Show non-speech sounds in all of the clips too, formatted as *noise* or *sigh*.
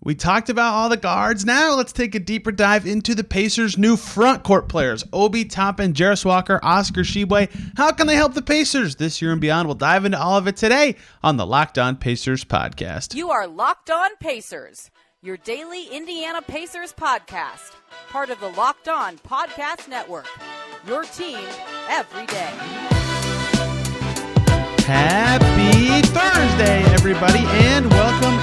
We talked about all the guards. Now let's take a deeper dive into the Pacers' new front court players Obi Toppin, Jarace Walker, Oscar Tshiebwe. How can they help the Pacers this year and beyond? We'll dive into all of it today on the Locked On Pacers podcast. You are Locked On Pacers, your daily Indiana Pacers podcast, part of the Locked On Podcast Network. Your team every day. Happy Thursday, everybody, and welcome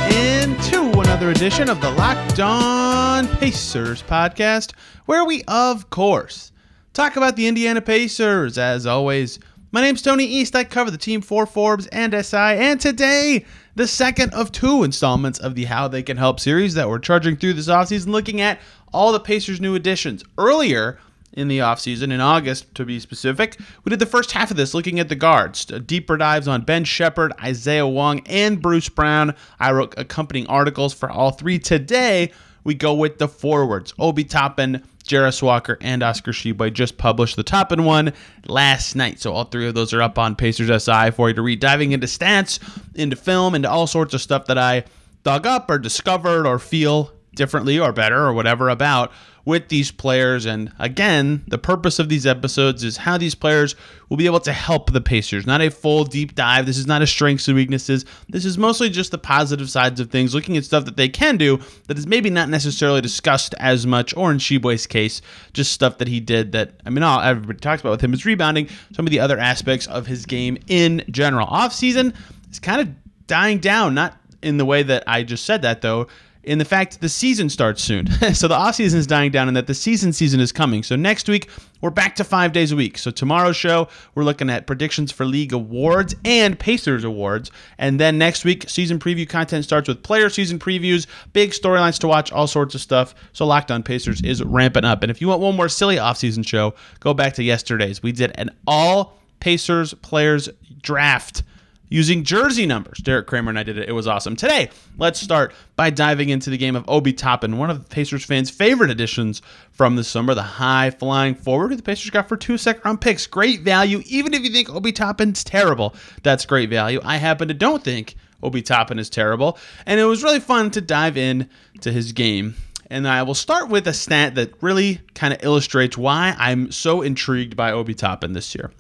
another edition of the Locked On Pacers podcast, where we, of course, talk about the Indiana Pacers. As always, my name's Tony East. I cover the team for Forbes and SI, and today, the second of two installments of the How They Can Help series that we're charging through this offseason, looking at all the Pacers' new additions. Earlier, in the offseason, in August to be specific. We did the first half of this looking at the guards, deeper dives on Ben Sheppard, Isaiah Wong, and Bruce Brown. I wrote accompanying articles for all three. Today, we go with the forwards Obi Toppin, Jarace Walker, and Oscar Tshiebwe just published the Toppin one last night. So all three of those are up on Pacers SI for you to read, diving into stats, into film, into all sorts of stuff that I dug up or discovered or feel differently or better or whatever about with these players. And again, the purpose of these episodes is how these players will be able to help the Pacers. Not a full deep dive. This is not a strengths and weaknesses. This is mostly just the positive sides of things, looking at stuff that they can do that is maybe not necessarily discussed as much, or in Tshiebwe's case, just stuff that he did that, I mean, all everybody talks about with him is rebounding, some of the other aspects of his game in general. Off season is kind of dying down, not in the way that I just said that though in the fact the season starts soon. *laughs* so the off season is dying down and that the season season is coming. So next week we're back to 5 days a week. So tomorrow's show we're looking at predictions for league awards and Pacers awards. And then next week season preview content starts with player season previews, big storylines to watch, all sorts of stuff. So Locked On Pacers is ramping up. And if you want one more silly off season show, go back to yesterday's. We did an all Pacers players draft using jersey numbers. Derek Kramer and I did it. It was awesome. Today, let's start by diving into the game of Obi Toppin, one of the Pacers fans' favorite additions from the summer, the high flying forward who the Pacers got for two second round picks. Great value. Even if you think Obi Toppin's terrible, that's great value. I happen to don't think Obi Toppin is terrible. And it was really fun to dive in to his game. And I will start with a stat that really kind of illustrates why I'm so intrigued by Obi Toppin this year.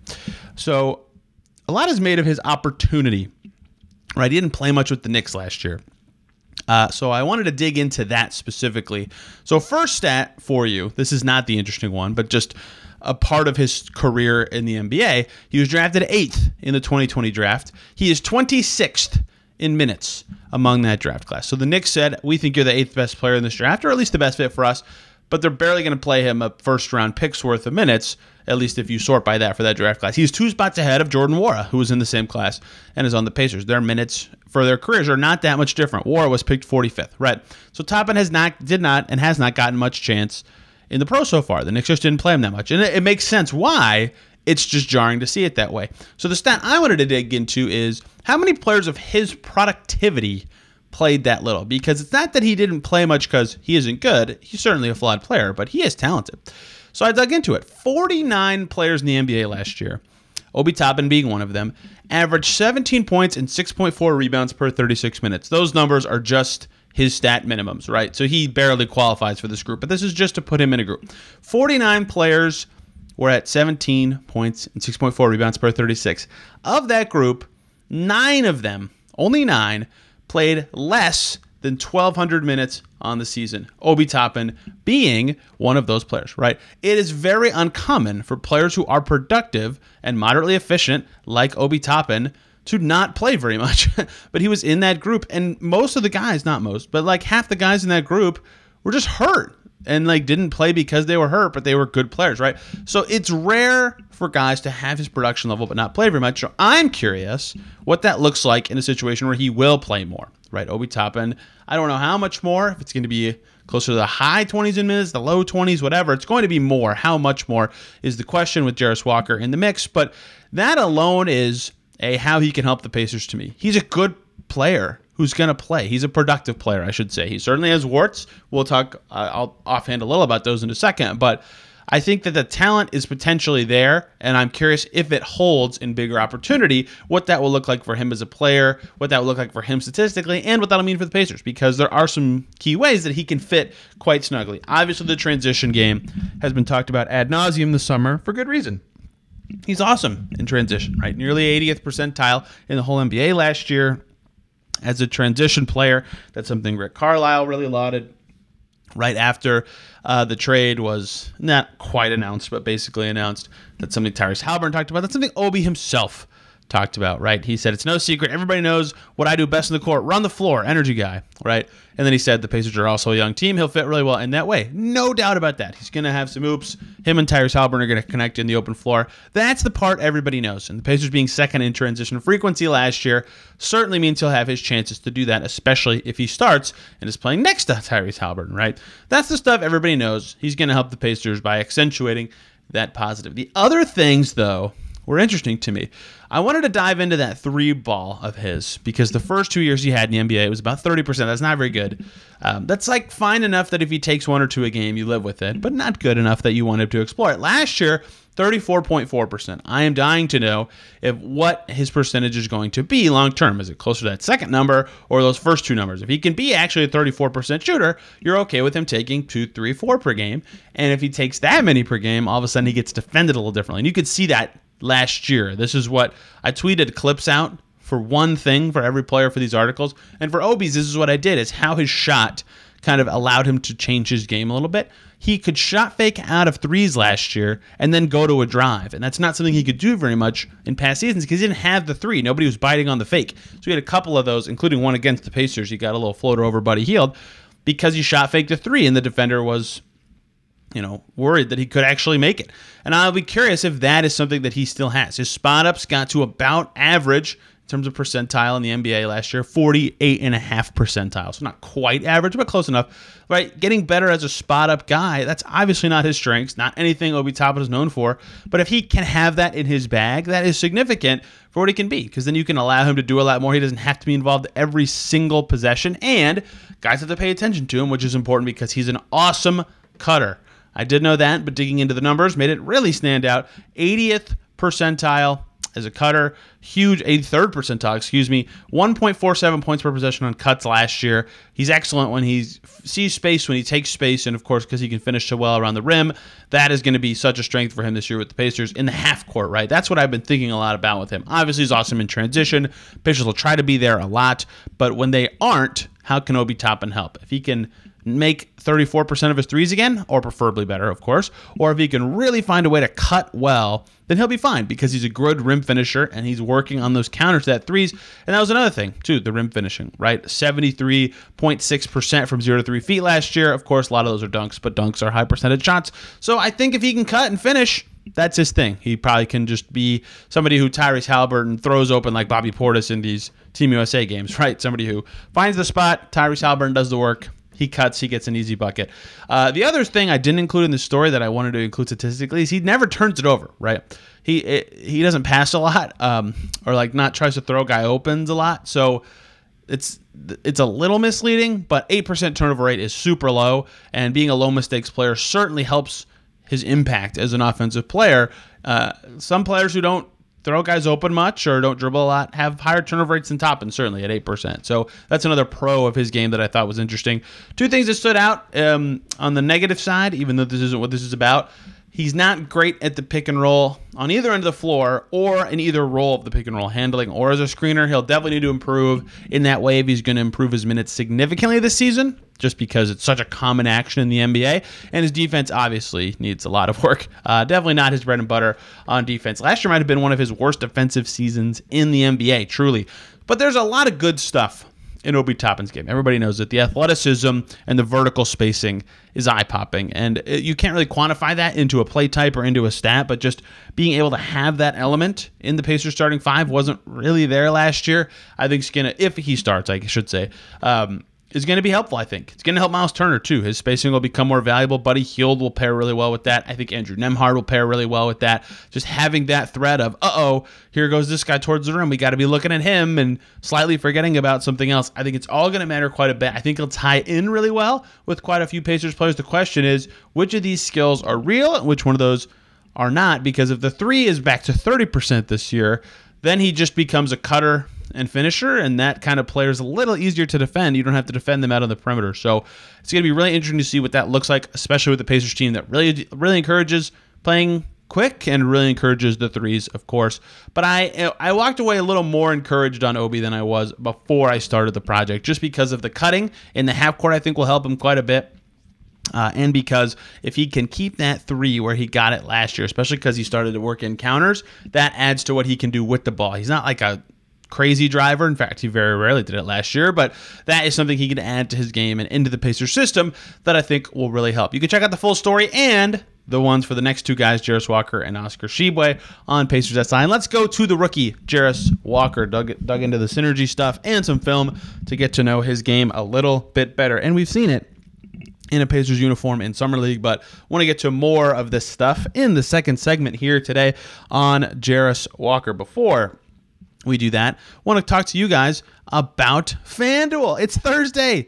So a lot is made of his opportunity. Right, he didn't play much with the Knicks last year. Uh, so I wanted to dig into that specifically. So first stat for you, this is not the interesting one, but just a part of his career in the NBA. He was drafted eighth in the 2020 draft. He is 26th in minutes among that draft class. So the Knicks said, "We think you're the eighth best player in this draft, or at least the best fit for us." But they're barely going to play him a first round pick's worth of minutes at least if you sort by that for that draft class. He's two spots ahead of Jordan Nwora, who was in the same class and is on the Pacers. Their minutes for their careers are not that much different. Nwora was picked 45th, right? So Toppin has not, did not, and has not gotten much chance in the pro so far. The Knicks just didn't play him that much, and it, it makes sense why. It's just jarring to see it that way. So the stat I wanted to dig into is how many players of his productivity played that little because it's not that he didn't play much because he isn't good. He's certainly a flawed player, but he is talented. So I dug into it. 49 players in the NBA last year, Obi Toppin being one of them, averaged 17 points and 6.4 rebounds per 36 minutes. Those numbers are just his stat minimums, right? So he barely qualifies for this group, but this is just to put him in a group. 49 players were at 17 points and 6.4 rebounds per 36. Of that group, nine of them, only nine, played less than 1,200 minutes on the season. Obi Toppin being one of those players, right? It is very uncommon for players who are productive and moderately efficient, like Obi Toppin, to not play very much. *laughs* but he was in that group, and most of the guys, not most, but like half the guys in that group were just hurt and like didn't play because they were hurt, but they were good players, right? So it's rare for guys to have his production level but not play very much. So I'm curious what that looks like in a situation where he will play more right? Obi Toppin. I don't know how much more, if it's going to be closer to the high 20s in minutes, the low 20s, whatever. It's going to be more. How much more is the question with Jarace Walker in the mix. But that alone is a how he can help the Pacers to me. He's a good player who's going to play. He's a productive player, I should say. He certainly has warts. We'll talk, uh, I'll offhand a little about those in a second. But I think that the talent is potentially there, and I'm curious if it holds in bigger opportunity, what that will look like for him as a player, what that will look like for him statistically, and what that'll mean for the Pacers, because there are some key ways that he can fit quite snugly. Obviously, the transition game has been talked about ad nauseum this summer for good reason. He's awesome in transition, right? Nearly 80th percentile in the whole NBA last year as a transition player. That's something Rick Carlisle really lauded right after uh, the trade was not quite announced, but basically announced. That's something Tyrese Haliburton talked about. That's something Obi himself talked about, right? He said, It's no secret. Everybody knows what I do best in the court run the floor, energy guy, right? And then he said, The Pacers are also a young team. He'll fit really well in that way. No doubt about that. He's going to have some oops. Him and Tyrese Haliburton are going to connect in the open floor. That's the part everybody knows. And the Pacers being second in transition frequency last year certainly means he'll have his chances to do that, especially if he starts and is playing next to Tyrese Haliburton, right? That's the stuff everybody knows. He's going to help the Pacers by accentuating that positive. The other things, though, were interesting to me. I wanted to dive into that three ball of his because the first two years he had in the NBA, it was about 30%. That's not very good. Um, that's like fine enough that if he takes one or two a game, you live with it, but not good enough that you wanted to explore it. Last year, 34.4%. I am dying to know if what his percentage is going to be long term. Is it closer to that second number or those first two numbers? If he can be actually a 34% shooter, you're okay with him taking two, three, four per game. And if he takes that many per game, all of a sudden he gets defended a little differently. And you could see that last year. This is what I tweeted clips out for one thing for every player for these articles. And for Obi's, this is what I did is how his shot kind of allowed him to change his game a little bit. He could shot fake out of threes last year and then go to a drive. And that's not something he could do very much in past seasons because he didn't have the three. Nobody was biting on the fake. So he had a couple of those, including one against the Pacers. He got a little floater over Buddy Hield because he shot faked the three and the defender was you know, worried that he could actually make it. And I'll be curious if that is something that he still has. His spot ups got to about average in terms of percentile in the NBA last year, 48 and a half percentile. So not quite average, but close enough. Right? Getting better as a spot up guy, that's obviously not his strengths, not anything Obi Toppin is known for. But if he can have that in his bag, that is significant for what he can be. Because then you can allow him to do a lot more. He doesn't have to be involved every single possession. And guys have to pay attention to him, which is important because he's an awesome cutter. I did know that, but digging into the numbers made it really stand out. 80th percentile as a cutter, huge 83rd percentile, excuse me, 1.47 points per possession on cuts last year. He's excellent when he sees space, when he takes space, and of course, because he can finish so well around the rim, that is going to be such a strength for him this year with the Pacers in the half court, right? That's what I've been thinking a lot about with him. Obviously, he's awesome in transition. Pacers will try to be there a lot, but when they aren't, how can Obi Toppin help? If he can make 34% of his threes again, or preferably better, of course, or if he can really find a way to cut well, then he'll be fine because he's a good rim finisher and he's working on those counters that threes. And that was another thing, too, the rim finishing, right? 73.6% from zero to three feet last year. Of course, a lot of those are dunks, but dunks are high percentage shots. So I think if he can cut and finish, that's his thing. He probably can just be somebody who Tyrese Haliburton throws open like Bobby Portis in these Team USA games, *laughs* right? Somebody who finds the spot, Tyrese Haliburton does the work, he cuts, he gets an easy bucket. Uh, the other thing I didn't include in the story that I wanted to include statistically is he never turns it over, right? He it, he doesn't pass a lot, um, or like not tries to throw guy opens a lot. So it's it's a little misleading, but eight percent turnover rate is super low, and being a low mistakes player certainly helps his impact as an offensive player. Uh, some players who don't throw guys open much or don't dribble a lot have higher turnover rates than Toppin, certainly at 8%. So that's another pro of his game that I thought was interesting. Two things that stood out um, on the negative side, even though this isn't what this is about. He's not great at the pick and roll on either end of the floor or in either role of the pick and roll handling or as a screener. He'll definitely need to improve in that way if he's going to improve his minutes significantly this season, just because it's such a common action in the NBA. And his defense obviously needs a lot of work. Uh, definitely not his bread and butter on defense. Last year might have been one of his worst defensive seasons in the NBA, truly. But there's a lot of good stuff in Obi Toppin's game. Everybody knows that the athleticism and the vertical spacing is eye popping, and you can't really quantify that into a play type or into a stat. But just being able to have that element in the Pacers starting five wasn't really there last year. I think Skinner, if he starts, I should say. Um, is going to be helpful, I think. It's going to help Miles Turner, too. His spacing will become more valuable. Buddy Hield will pair really well with that. I think Andrew Nembhard will pair really well with that. Just having that threat of, uh oh, here goes this guy towards the rim. We got to be looking at him and slightly forgetting about something else. I think it's all going to matter quite a bit. I think it'll tie in really well with quite a few Pacers players. The question is, which of these skills are real and which one of those are not? Because if the three is back to 30% this year, then he just becomes a cutter and finisher, and that kind of player is a little easier to defend. You don't have to defend them out on the perimeter. So it's going to be really interesting to see what that looks like, especially with the Pacers team that really, really encourages playing quick and really encourages the threes, of course. But I I walked away a little more encouraged on Obi than I was before I started the project, just because of the cutting in the half court. I think will help him quite a bit. Uh, and because if he can keep that three where he got it last year, especially because he started to work in counters, that adds to what he can do with the ball. He's not like a crazy driver. In fact, he very rarely did it last year, but that is something he can add to his game and into the Pacer system that I think will really help. You can check out the full story and the ones for the next two guys, Jarace Walker and Oscar Tshiebwe on Pacers SI. And let's go to the rookie, Jarace Walker. Dug, dug into the synergy stuff and some film to get to know his game a little bit better. And we've seen it in a Pacers uniform in Summer League, but want to get to more of this stuff in the second segment here today on Jarace Walker. Before we do that, want to talk to you guys about FanDuel. It's Thursday.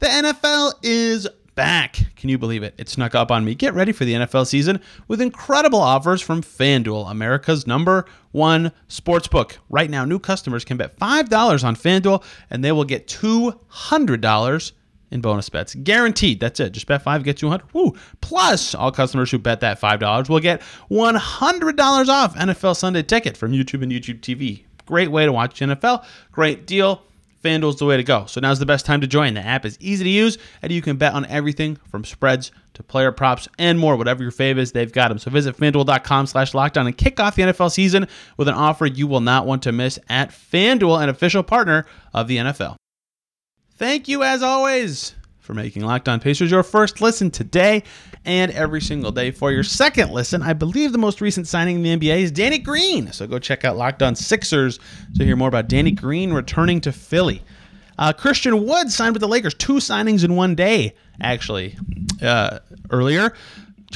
The NFL is back. Can you believe it? It snuck up on me. Get ready for the NFL season with incredible offers from FanDuel, America's number one sportsbook. Right now, new customers can bet $5 on FanDuel and they will get $200 in bonus bets. Guaranteed. That's it. Just bet 5, get 200. Woo. Plus, all customers who bet that $5 will get $100 off NFL Sunday ticket from YouTube and YouTube TV. Great way to watch NFL. Great deal. FanDuel's the way to go. So now's the best time to join. The app is easy to use, and you can bet on everything from spreads to player props and more. Whatever your fave is, they've got them. So visit FanDuel.com slash lockedon and kick off the NFL season with an offer you will not want to miss at FanDuel, an official partner of the NFL. Thank you, as always, for making Locked On Pacers your first listen today and every single day. For your second listen, I believe the most recent signing in the NBA is Danny Green. So go check out Locked On Sixers to hear more about Danny Green returning to Philly. Uh, Christian Wood signed with the Lakers. Two signings in one day, actually, uh, earlier.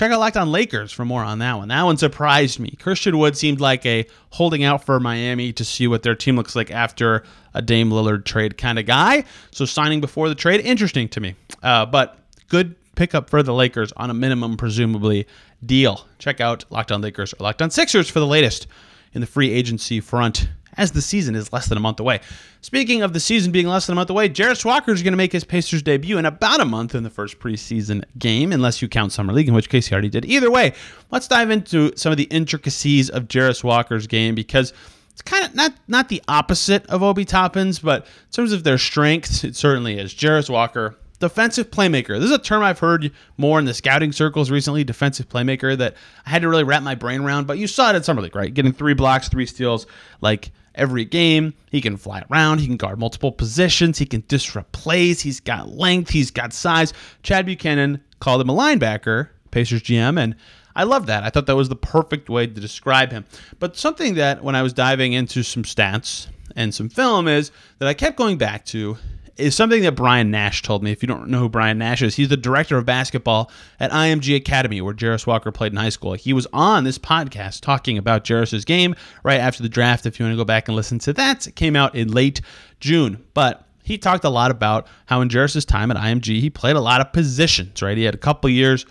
Check out Locked On Lakers for more on that one. That one surprised me. Christian Wood seemed like a holding out for Miami to see what their team looks like after a Dame Lillard trade kind of guy. So signing before the trade, interesting to me. Uh, but good pickup for the Lakers on a minimum, presumably, deal. Check out Locked On Lakers or Locked On Sixers for the latest in the free agency front as the season is less than a month away. Speaking of the season being less than a month away, Jarace Walker is going to make his Pacers debut in about a month in the first preseason game, unless you count Summer League, in which case he already did. Either way, let's dive into some of the intricacies of Jarace Walker's game because it's kind of not not the opposite of Obi Toppins, but in terms of their strengths, it certainly is. Jarace Walker defensive playmaker. This is a term I've heard more in the scouting circles recently, defensive playmaker, that I had to really wrap my brain around, but you saw it at Summer League, right? Getting three blocks, three steals, like every game. He can fly around, he can guard multiple positions, he can disrupt plays, he's got length, he's got size. Chad Buchanan called him a linebacker, Pacers GM, and I love that. I thought that was the perfect way to describe him. But something that when I was diving into some stats and some film is that I kept going back to is something that Brian Nash told me. If you don't know who Brian Nash is, he's the director of basketball at IMG Academy, where Jarace Walker played in high school. He was on this podcast talking about Jarace's game right after the draft. If you want to go back and listen to that, it came out in late June. But he talked a lot about how in Jarace's time at IMG, he played a lot of positions, right? He had a couple years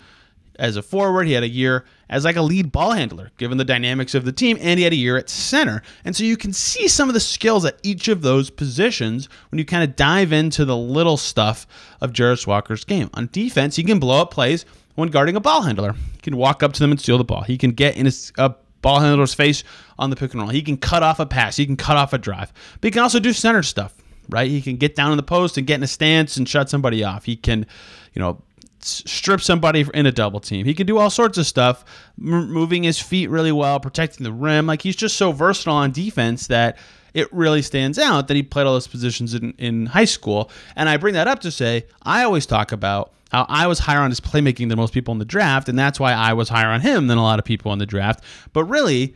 as a forward. He had a year as like a lead ball handler, given the dynamics of the team, and he had a year at center. And so you can see some of the skills at each of those positions when you kind of dive into the little stuff of Jarace Walker's game. On defense, he can blow up plays when guarding a ball handler. He can walk up to them and steal the ball. He can get in his a ball handler's face on the pick and roll. He can cut off a pass. He can cut off a drive. But he can also do center stuff, right? He can get down in the post and get in a stance and shut somebody off. He can, you know, strip somebody in a double team. He can do all sorts of stuff, m- moving his feet really well, protecting the rim. Like he's just so versatile on defense that it really stands out that he played all those positions in, in high school. And I bring that up to say I always talk about how I was higher on his playmaking than most people in the draft, and that's why I was higher on him than a lot of people in the draft. But really,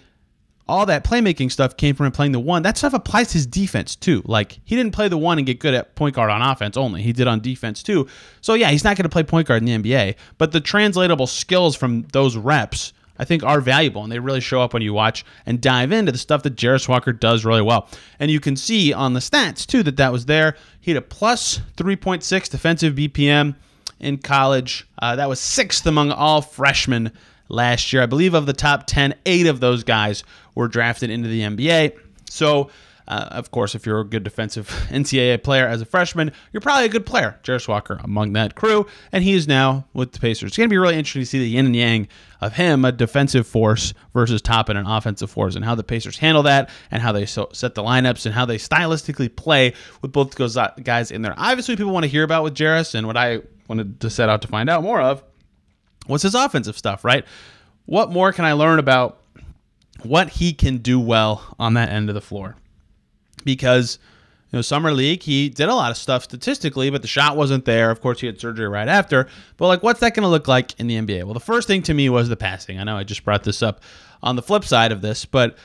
all that playmaking stuff came from him playing the one. That stuff applies to his defense too. Like he didn't play the one and get good at point guard on offense only. He did on defense too. So yeah, he's not going to play point guard in the NBA, but the translatable skills from those reps I think are valuable and they really show up when you watch and dive into the stuff that Jarace Walker does really well. And you can see on the stats too that that was there. He had a plus 3.6 defensive BPM in college. Uh, that was sixth among all freshmen last year. I believe of the top 10, eight of those guys were drafted into the NBA. So, uh, of course, if you're a good defensive *laughs* NCAA player as a freshman, you're probably a good player. Jarace Walker among that crew, and he is now with the Pacers. It's going to be really interesting to see the yin and yang of him, a defensive force versus Toppin, an offensive force, and how the Pacers handle that, and how they so, set the lineups, and how they stylistically play with both those guys in there. Obviously, people want to hear about with Jarace, and what I wanted to set out to find out more of what's his offensive stuff, right? What more can I learn about what he can do well on that end of the floor? Because you know, summer league, he did a lot of stuff statistically, but the shot wasn't there. Of course, he had surgery right after. But like, what's that going to look like in the NBA? Well, the first thing to me was the passing. I know I just brought this up on the flip side of this, but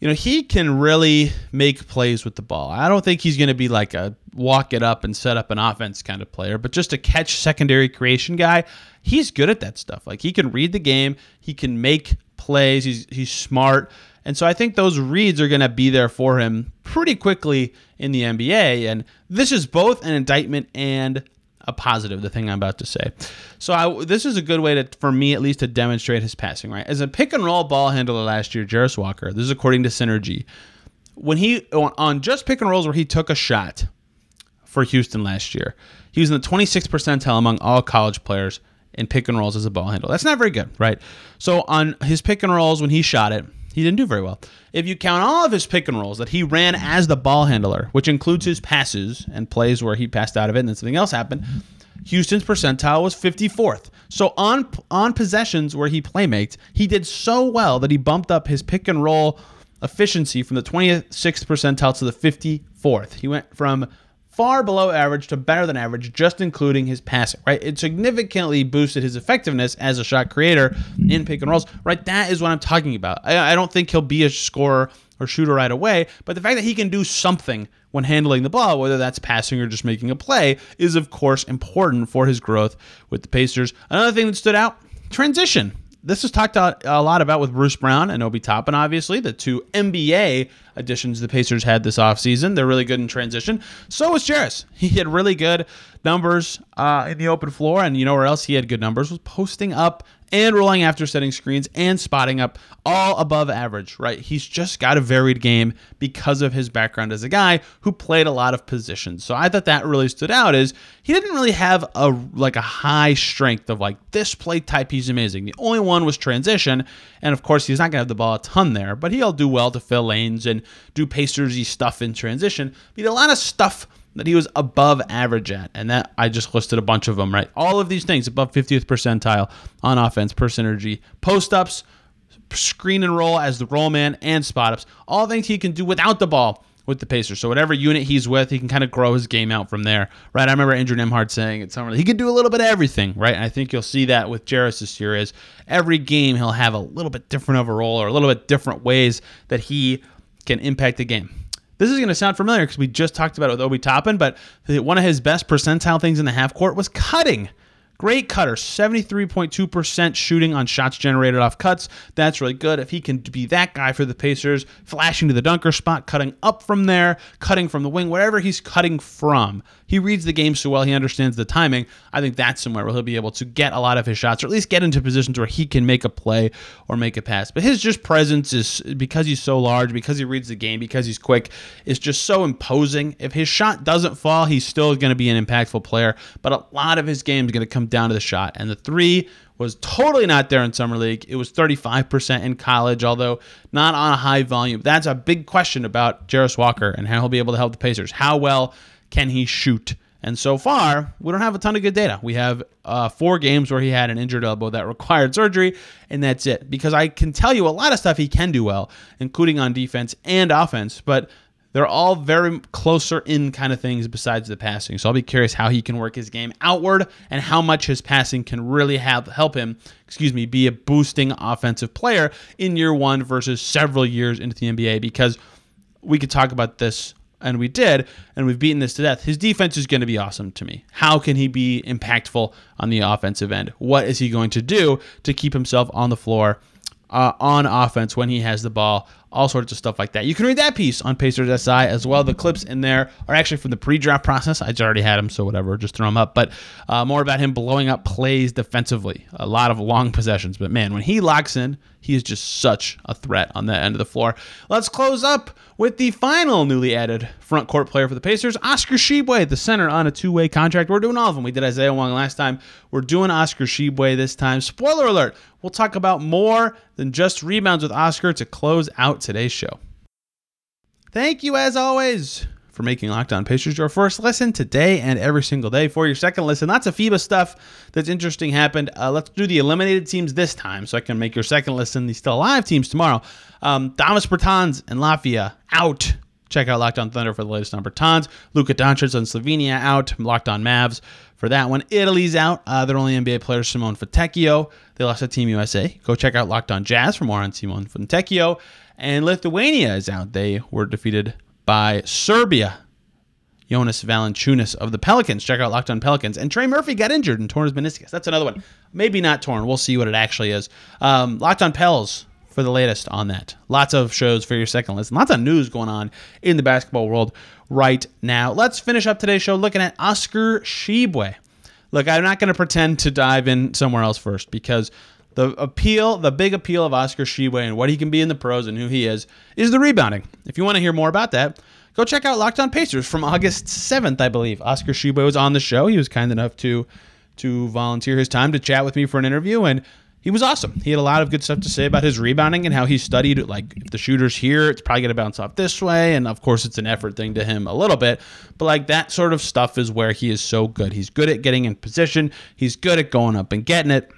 you know, he can really make plays with the ball. I don't think he's going to be like a walk it up and set up an offense kind of player, but just a catch secondary creation guy. He's good at that stuff. Like he can read the game, he can make plays, he's he's smart. And so I think those reads are going to be there for him pretty quickly in the NBA and this is both an indictment and a positive, the thing I'm about to say. So I, this is a good way to, for me at least, to demonstrate his passing. Right, as a pick and roll ball handler last year, Jarace Walker. This is according to Synergy. When he on just pick and rolls where he took a shot for Houston last year, he was in the 26th percentile among all college players in pick and rolls as a ball handle. That's not very good, right? So on his pick and rolls when he shot it, he didn't do very well. If you count all of his pick and rolls that he ran as the ball handler, which includes his passes and plays where he passed out of it and then something else happened, Houston's percentile was 54th. So on on possessions where he playmates, he did so well that he bumped up his pick and roll efficiency from the 26th percentile to the 54th. He went from far below average to better than average, just including his passing, right? It significantly boosted his effectiveness as a shot creator in pick and rolls, right? That is what I'm talking about. I, I don't think he'll be a scorer or shooter right away, but the fact that he can do something when handling the ball, whether that's passing or just making a play, is of course important for his growth with the Pacers. Another thing that stood out transition this was talked a lot about with Bruce Brown and Obi Toppin, obviously, the two NBA additions the Pacers had this offseason. They're really good in transition. So was Jarace. *laughs* He had really good numbers uh, in the open floor, and you know where else he had good numbers was posting up and rolling after setting screens and spotting up all above average, right? He's just got a varied game because of his background as a guy who played a lot of positions. So I thought that really stood out is he didn't really have a like a high strength of like this play type he's amazing. The only one was transition, and of course he's not going to have the ball a ton there, but he'll do well to fill lanes and do pacersy stuff in transition. But a lot of stuff that he was above average at. And that I just listed a bunch of them, right? All of these things above 50th percentile on offense per synergy. Post ups, screen and roll as the roll man, and spot ups. All things he can do without the ball with the Pacers. So whatever unit he's with, he can kind of grow his game out from there, right? I remember Andrew Nembhard saying at summer he can do a little bit of everything, right? And I think you'll see that with Jarace this year. Is every game he'll have a little bit different of a role or a little bit different ways that he can impact the game. This is going to sound familiar because we just talked about it with Obi Toppin, but one of his best percentile things in the half court was cutting. Great cutter, 73.2% shooting on shots generated off cuts. That's really good. If he can be that guy for the Pacers, flashing to the dunker spot, cutting up from there, cutting from the wing, wherever he's cutting from, he reads the game so well, he understands the timing. I think that's somewhere where he'll be able to get a lot of his shots, or at least get into positions where he can make a play or make a pass. But his just presence is because he's so large, because he reads the game, because he's quick, is just so imposing. If his shot doesn't fall, he's still going to be an impactful player. But a lot of his game is going to come down to the shot. And the three was totally not there in summer league. It was 35% in college, although not on a high volume. That's a big question about Jarace Walker and how he'll be able to help the Pacers. How well can he shoot? And so far, we don't have a ton of good data. We have uh, four games where he had an injured elbow that *laughs* required surgery, and that's it. Because I can tell you a lot of stuff he can do well, including on defense and offense, but They're all very closer in kind of things besides the passing. So I'll be curious how he can work his game outward and how much his passing can really have help him, excuse me, be a boosting offensive player in year one versus several years into the NBA because we could talk about this and we did, and we've beaten this to death. His defense is going to be awesome to me. How can he be impactful on the offensive end? What is he going to do to keep himself on the floor uh, on offense when he has the ball? All sorts of stuff like that. You can read that piece on Pacers SI as well. The clips in there are actually from the pre-draft process. I already had them, so whatever, just throw them up. But uh, more about him blowing up plays defensively. A lot of long possessions, but man, when he locks in, he is just such a threat on that end of the floor. Let's close up with the final newly added front court player for the Pacers, Oscar Tshiebwe, the center on a two-way contract. We're doing all of them. We did Isaiah Wong last time. We're doing Oscar Tshiebwe this time. Spoiler alert, we'll talk about more than just rebounds with Oscar to close out today's show. Thank you, as always, for making Lockdown On Pacers your first listen today and every single day. For your second listen, lots of FIBA stuff that's interesting happened. Uh, let's do the eliminated teams this time so I can make your second listen the still alive teams tomorrow. Um, Davis Bertans and Latvia out. Check out Locked On Thunder for the latest on Bertans. Luka Doncic and Slovenia out. Locked On Mavs for that one. Italy's out. Uh, their only NBA player, Simone Fontecchio. They lost to Team USA. Go check out Locked On Jazz for more on Simone Fontecchio. And Lithuania is out. They were defeated by Serbia. Jonas Valanciunas of the Pelicans. Check out Locked On Pelicans. And Trey Murphy got injured and torn his meniscus. That's another one. Maybe not torn. We'll see what it actually is. Um, Locked On Pels for the latest on that. Lots of shows for your second listen. Lots of news going on in the basketball world right now. Let's finish up today's show looking at Oscar Tshiebwe. Look, I'm not going to pretend to dive in somewhere else first because the appeal, the big appeal of Oscar Tshiebwe and what he can be in the pros and who he is, is the rebounding. If you want to hear more about that, go check out Locked On Pacers from August 7th, I believe. Oscar Tshiebwe was on the show. He was kind enough to to volunteer his time to chat with me for an interview and he was awesome. He had a lot of good stuff to say about his rebounding and how he studied like if the shooter's here, it's probably going to bounce off this way and of course it's an effort thing to him a little bit, but like that sort of stuff is where he is so good. He's good at getting in position, he's good at going up and getting it.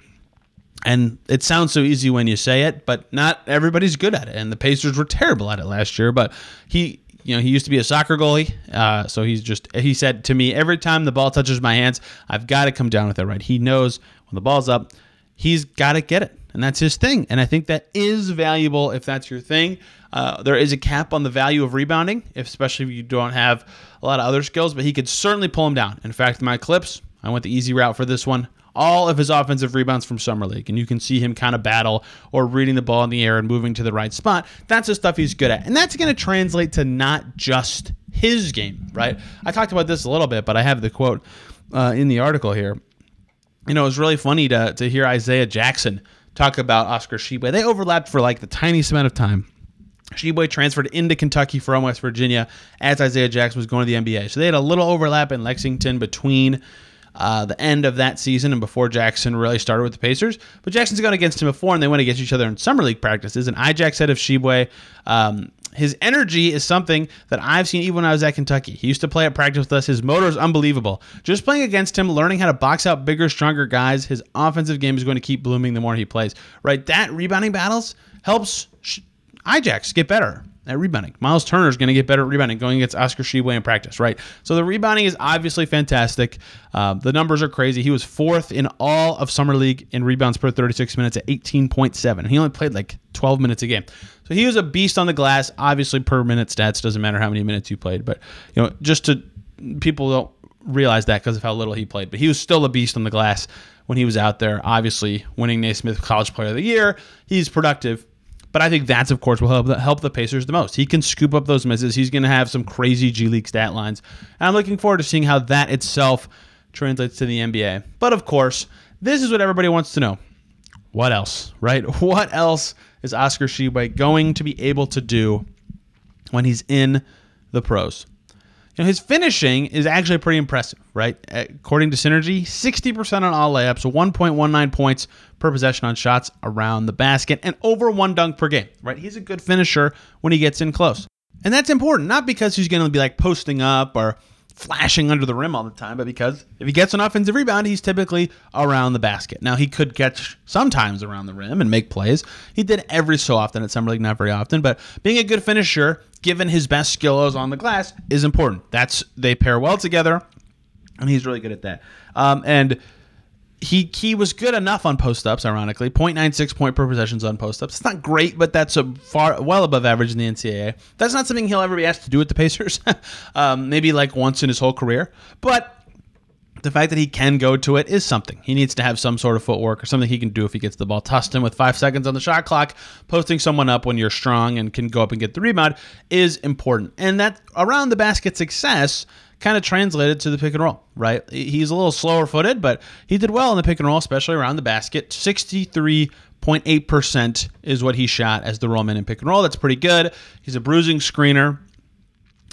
And it sounds so easy when you say it, but not everybody's good at it. And the Pacers were terrible at it last year. But he, you know, he used to be a soccer goalie, uh, so he's just he said to me every time the ball touches my hands, I've got to come down with it right. He knows when the ball's up, he's got to get it, and that's his thing. And I think that is valuable if that's your thing. Uh, there is a cap on the value of rebounding, especially if you don't have a lot of other skills. But he could certainly pull him down. In fact, my clips, I went the easy route for this one all of his offensive rebounds from summer league. And you can see him kind of battle or reading the ball in the air and moving to the right spot. That's the stuff he's good at. And that's going to translate to not just his game right? I talked about this a little bit but i have the quote uh, in the article here. You know it was really funny to, to hear isaiah jackson talk about oscar Tshiebwe. they overlapped for like the tiniest amount of time. Tshiebwe transferred into Kentucky from West Virginia as Isaiah Jackson was going to the NBA. So they had a little overlap in Lexington between uh, the end of that season and before Jackson really started with the Pacers. But Jackson's gone against him before, and they went against each other in summer league practices. And Ijack said of Tshiebwe, um, his energy is something that I've seen even when I was at Kentucky. He used to play at practice with us. His motor is unbelievable. Just playing against him, learning how to box out bigger, stronger guys, his offensive game is going to keep blooming the more he plays. Right? That rebounding battles helps Ijax get better at rebounding. Miles Turner is going to get better at rebounding going against Oscar Tshiebwe in practice, right? So the rebounding is obviously fantastic. Uh, the numbers are crazy. He was fourth in all of summer league in rebounds per 36 minutes at 18.7. He only played like 12 minutes a game. So he was a beast on the glass. Obviously, per minute stats doesn't matter how many minutes you played, but you know, just to people don't realize that because of how little he played, but he was still a beast on the glass when he was out there. Obviously, winning Naismith College Player of the Year. He's productive. But I think that's, of course, will help, help the Pacers the most. He can scoop up those misses. He's going to have some crazy G League stat lines. And I'm looking forward to seeing how that itself translates to the NBA. But of course, this is what everybody wants to know. What else, right? *laughs* What else is Oscar Tshiebwe going to be able to do when he's in the pros? Know, his finishing is actually pretty impressive, right? According to Synergy, 60% on all layups, 1.19 points per possession on shots around the basket, and over one dunk per game, right? He's a good finisher when he gets in close. And that's important, not because he's going to be like posting up or flashing under the rim all the time, but because if he gets an offensive rebound, he's typically around the basket. Now, he could catch sometimes around the rim and make plays. He did every so often at Summer League, not very often, but being a good finisher given his best skills on the glass, is important. That's they pair well together, and he's really good at that. Um, and he he was good enough on post ups, ironically. 0.96 point per possessions on post ups. It's not great, but that's a far well above average in the NCAA. That's not something he'll ever be asked to do with the Pacers. *laughs* um, maybe like once in his whole career. But the fact that he can go to it is something. He needs to have some sort of footwork or something he can do if he gets the ball him with five seconds on the shot clock. Posting someone up when you're strong and can go up and get the rebound is important. And that around the basket success kind of translated to the pick and roll, right? He's a little slower footed, but he did well in the pick and roll, especially around the basket. 63.8% is what he shot as the rollman in pick and roll. That's pretty good. He's a bruising screener.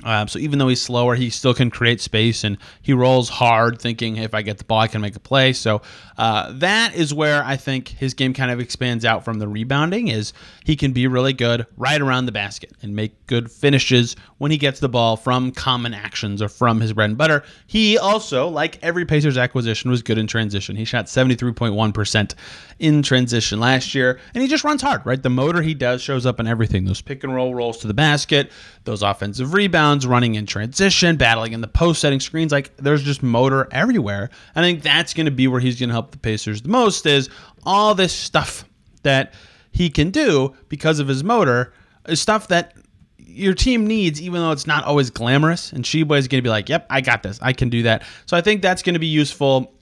Um, so even though he's slower, he still can create space and he rolls hard, thinking if I get the ball, I can make a play. So uh, that is where I think his game kind of expands out from the rebounding. Is he can be really good right around the basket and make good finishes when he gets the ball from common actions or from his bread and butter. He also, like every Pacers acquisition, was good in transition. He shot 73.1% in transition last year, and he just runs hard, right? The motor he does shows up in everything. Those pick and roll rolls to the basket, those offensive rebounds, running in transition, battling in the post, setting screens. Like there's just motor everywhere. And I think that's going to be where he's going to help the Pacers the most is all this stuff that he can do because of his motor is stuff that your team needs, even though it's not always glamorous. And Tshiebwe is going to be like, yep, I got this. I can do that. So I think that's going to be useful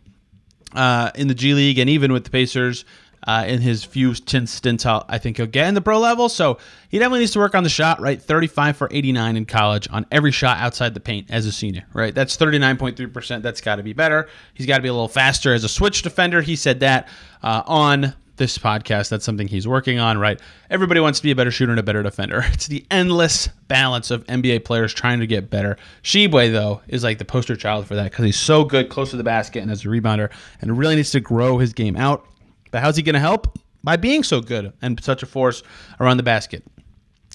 uh, in the G League and even with the Pacers uh, in his few stints. I think he'll get in the pro level. So he definitely needs to work on the shot, right? 35 for 89 in college on every shot outside the paint as a senior, right? That's 39.3%. That's got to be better. He's got to be a little faster as a switch defender. He said that uh, on this podcast. That's something he's working on, right? Everybody wants to be a better shooter and a better defender. *laughs* It's the endless balance of NBA players trying to get better. Tshiebwe, though, is like the poster child for that because he's so good close to the basket and as a rebounder and really needs to grow his game out. But how's he going to help? By being so good and such a force around the basket.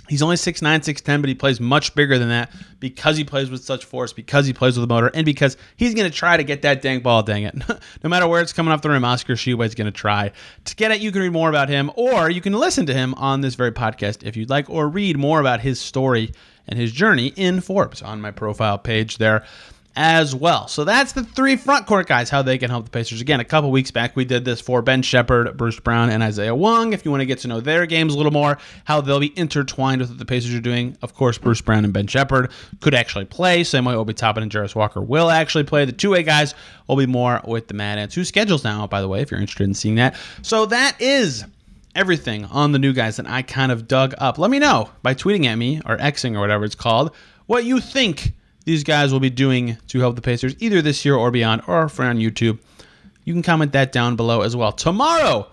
He's only 6'9, 6'10, but he plays much bigger than that because he plays with such force, because he plays with a motor, and because he's going to try to get that dang ball, dang it. *laughs* no matter where it's coming off the rim, Oscar Tshiebwe is going to try to get it. You can read more about him, or you can listen to him on this very podcast if you'd like, or read more about his story and his journey in Forbes on my profile page there as well. So that's the three front court guys, how they can help the Pacers. Again, a couple weeks back, we did this for Ben Sheppard, Bruce Brown, and Isaiah Wong. If you want to get to know their games a little more, how they'll be intertwined with what the Pacers are doing. Of course, Bruce Brown and Ben Sheppard could actually play. Same way Obi Toppin and Jarace Walker will actually play. The two way guys will be more with the Mad Ants, whose schedules now, by the way, if you're interested in seeing that. So that is everything on the new guys that I kind of dug up. Let me know by tweeting at me or Xing or whatever it's called what you think these guys will be doing to help the Pacers either this year or beyond, or for on YouTube. You can comment that down below as well. Tomorrow,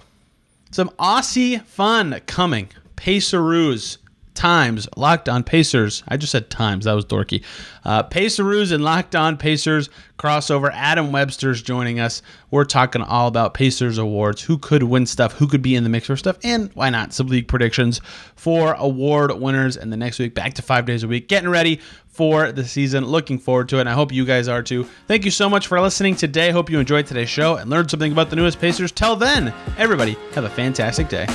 some Aussie fun coming. Paceroos times Locked On Pacers. I just said times. That was dorky. Uh, and Locked On Pacers crossover. Adam Webster's joining us. We're talking all about Pacers awards, who could win stuff, who could be in the mix for stuff, and why not some league predictions for award winners. And the next week, back to five days a week, getting ready for the season. Looking forward to it. And I hope you guys are too. Thank you so much for listening today. Hope you enjoyed today's show and learned something about the newest Pacers. Till then, everybody, have a fantastic day.